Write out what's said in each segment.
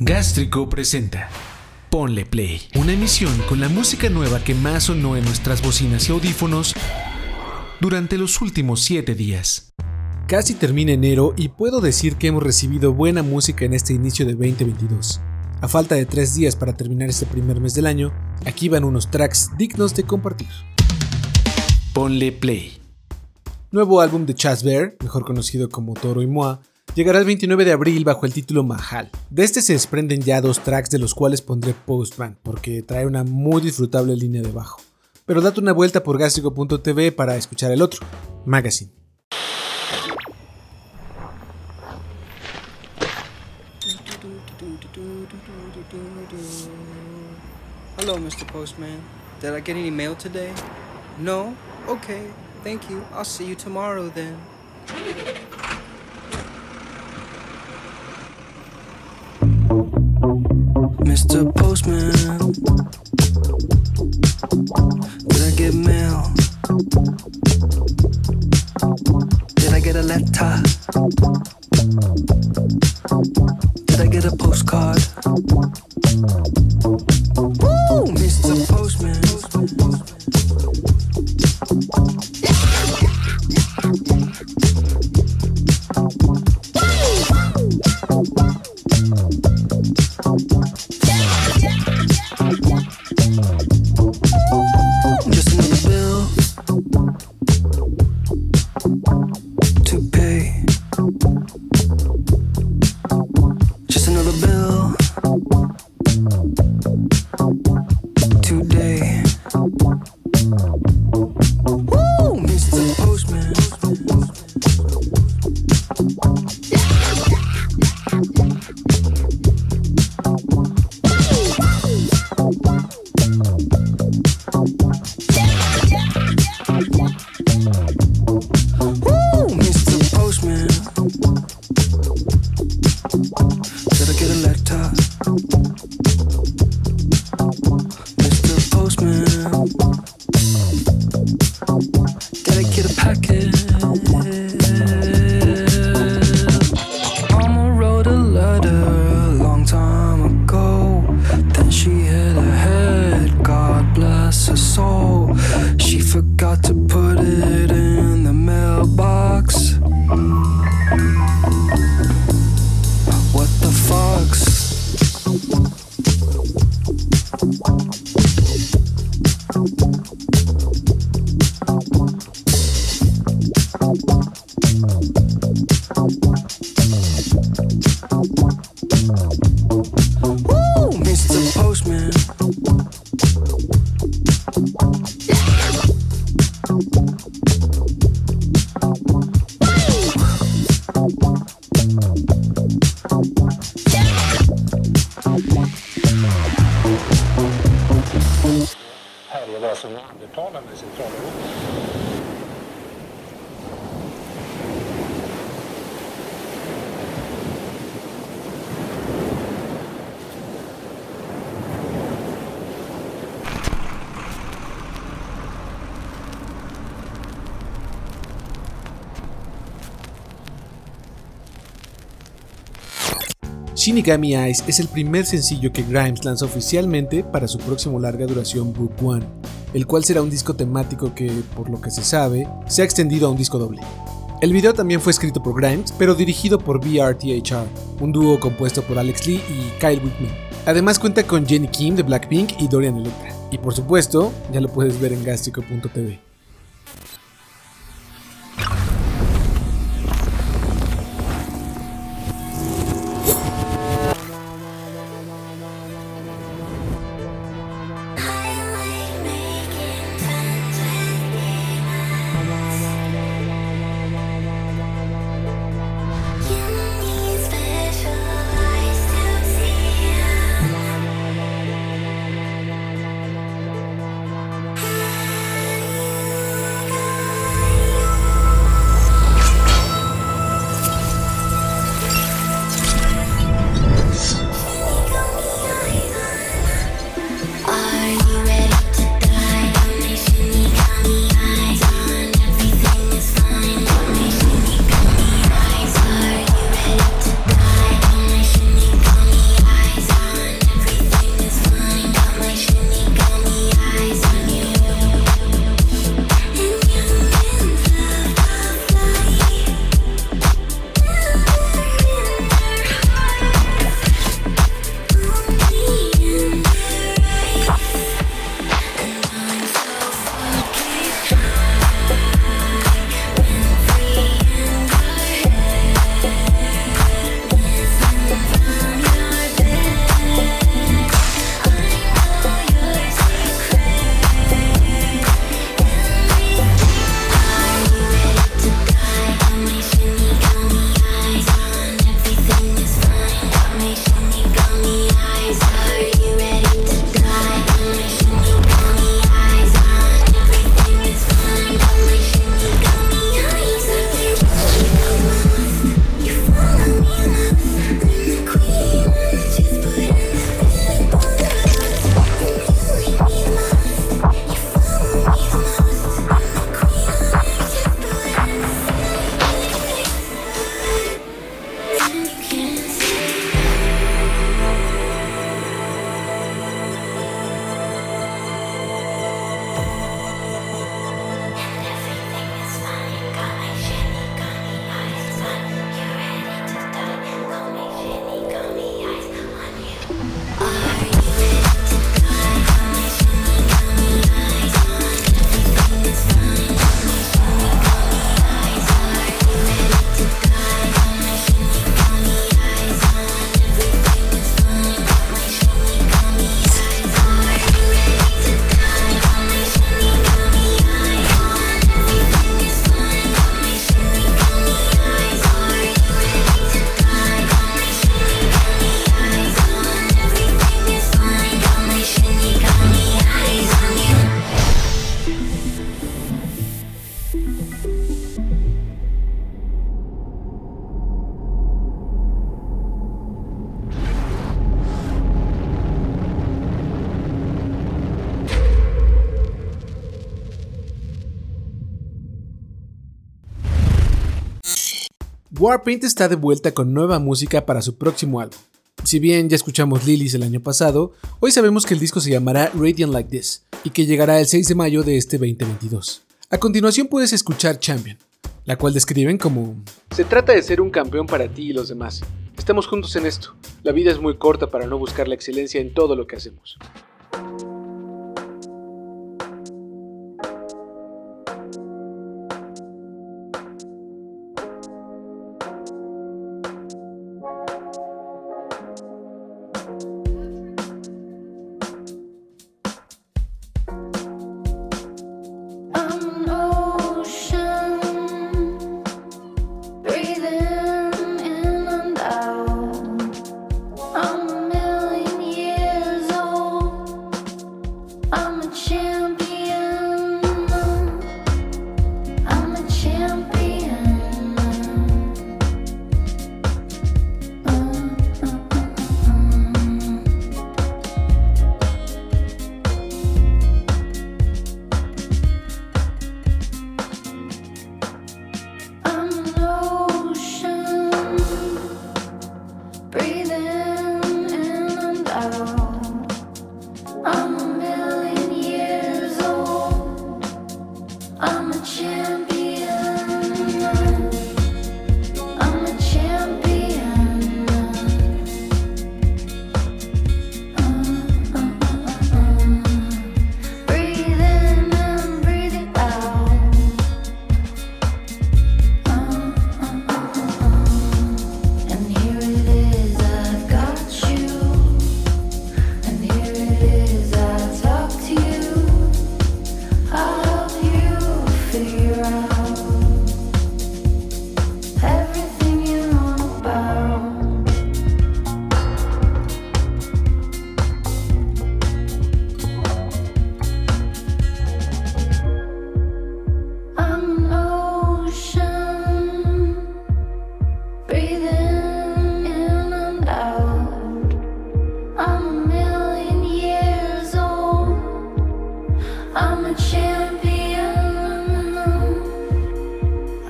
Gástrico presenta Ponle Play, una emisión con la música nueva que más sonó en nuestras bocinas y audífonos durante los últimos 7 días. Casi termina enero y puedo decir que hemos recibido buena música en este inicio de 2022. A falta de 3 días para terminar este primer mes del año, aquí van unos tracks dignos de compartir. Ponle Play. Nuevo álbum de Chas Bear, mejor conocido como Toro y Moa, llegará el 29 de abril bajo el título Mahal. De este se desprenden ya dos tracks de los cuales pondré Postman, porque trae una muy disfrutable línea de bajo. Pero date una vuelta por gástrico.tv para escuchar el otro, Magazine. Hello, Mr. Postman. Did I get any mail today? No? Okay, thank you. I'll see you tomorrow then. Mr. Postman, did I get mail? Did I get a letter? Did I get a postcard? Put it in the mailbox. Neandertalarna i Centraleuropa. Shinigami Eyes es el primer sencillo que Grimes lanza oficialmente para su próximo larga duración Book One, el cual será un disco temático que, por lo que se sabe, se ha extendido a un disco doble. El video también fue escrito por Grimes, pero dirigido por BRTHR, un dúo compuesto por Alex Lee y Kyle Whitman. Además cuenta con Jenny Kim de Blackpink y Dorian Electra. Y por supuesto, ya lo puedes ver en gastrico.tv. Warpaint está de vuelta con nueva música para su próximo álbum. Si bien ya escuchamos Lilies el año pasado, hoy sabemos que el disco se llamará Radiant Like This y que llegará el 6 de mayo de este 2022. A continuación puedes escuchar Champion, la cual describen como... Se trata de ser un campeón para ti y los demás. Estamos juntos en esto. La vida es muy corta para no buscar la excelencia en todo lo que hacemos.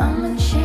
I'm a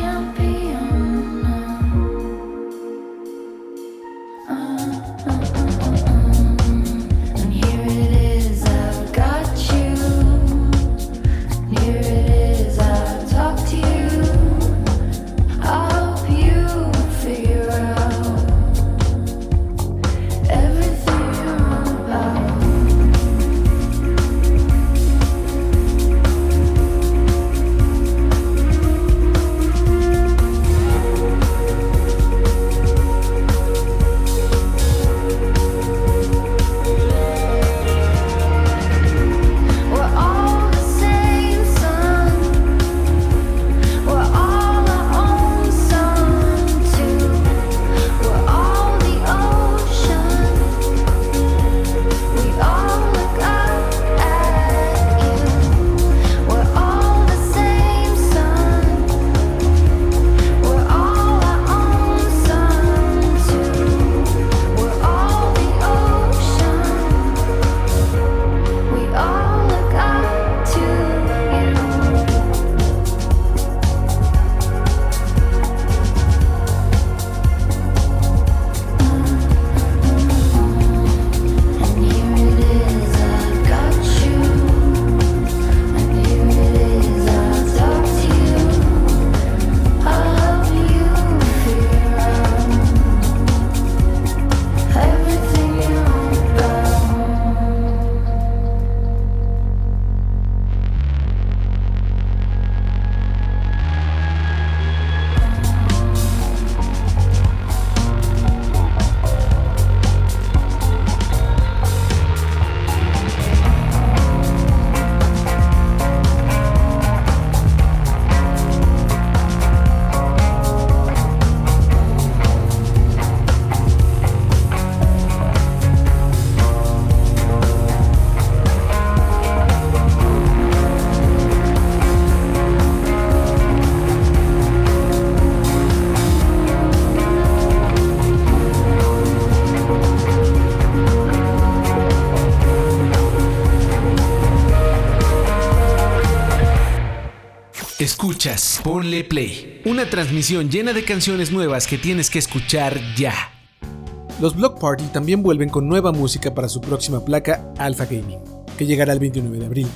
Escuchas, ponle play. Una transmisión llena de canciones nuevas que tienes que escuchar ya. Los Block Party también vuelven con nueva música para su próxima placa Alpha Gaming, que llegará el 29 de abril.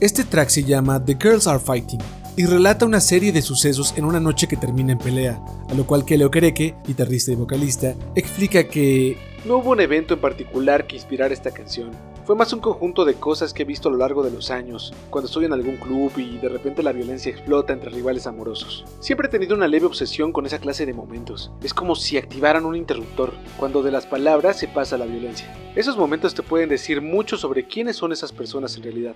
Este track se llama The Girls Are Fighting y relata una serie de sucesos en una noche que termina en pelea, a lo cual Kelly Okereke, guitarrista y vocalista, explica que no hubo un evento en particular que inspirara esta canción. Fue más un conjunto de cosas que he visto a lo largo de los años, cuando estoy en algún club y de repente la violencia explota entre rivales amorosos. Siempre he tenido una leve obsesión con esa clase de momentos. Es como si activaran un interruptor, cuando de las palabras se pasa a la violencia. Esos momentos te pueden decir mucho sobre quiénes son esas personas en realidad.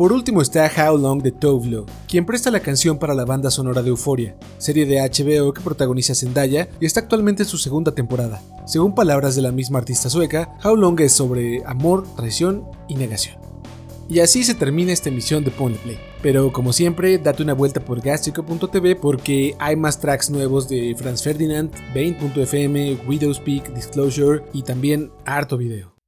Por último está How Long de Tovlo, quien presta la canción para la banda sonora de Euphoria, serie de HBO que protagoniza Zendaya y está actualmente en su segunda temporada. Según palabras de la misma artista sueca, How Long es sobre amor, traición y negación. Y así se termina esta emisión de Point Play. Pero como siempre, date una vuelta por gastrico.tv porque hay más tracks nuevos de Franz Ferdinand, Bane.fm, Widow's Peak, Disclosure y también harto video.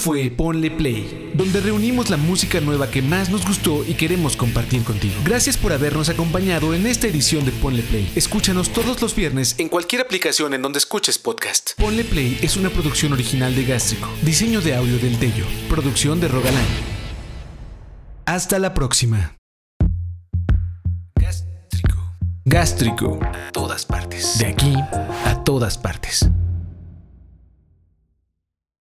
Fue Ponle Play, donde reunimos la música nueva que más nos gustó y queremos compartir contigo. Gracias por habernos acompañado en esta edición de Ponle Play. Escúchanos todos los viernes en cualquier aplicación en donde escuches podcast. Ponle Play es una producción original de Gástrico, diseño de audio del Tello, producción de Rogalán. Hasta la próxima. Gástrico. Gástrico. A todas partes. De aquí a todas partes.